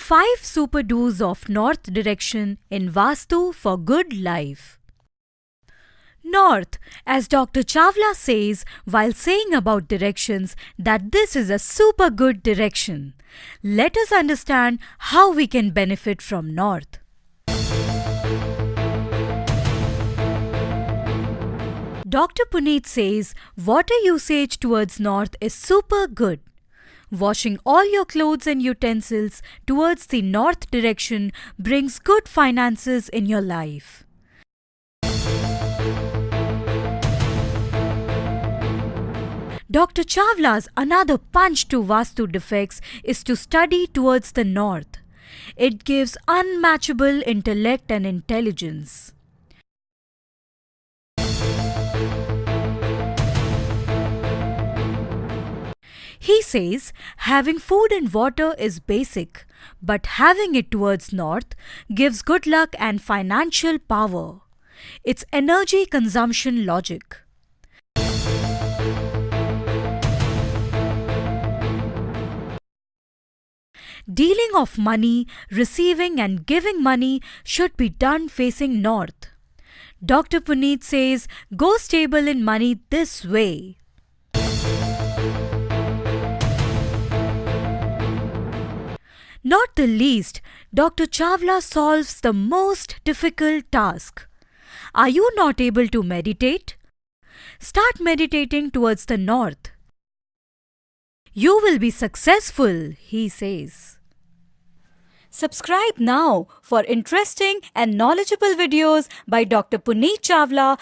5 super do's of north direction in Vastu for good life. North, as Dr. Chawla says while saying about directions that this is a super good direction. Let us understand how we can benefit from North. Dr. Puneet says water usage towards north is super good. Washing all your clothes and utensils towards the north direction brings good finances in your life. Dr. Chawla's another punch to Vastu defects is to study towards the north. It gives unmatchable intellect and intelligence. He says having food and water is basic, but having it towards north gives good luck and financial power. It's energy consumption logic. Dealing of money, receiving and giving money should be done facing north. Dr. Puneet says go stable in money this way. Not the least, Dr. Chawla solves the most difficult task. Are you not able to meditate? Start meditating towards the north. You will be successful, he says. Subscribe now for interesting and knowledgeable videos by Dr. Puneet Chawla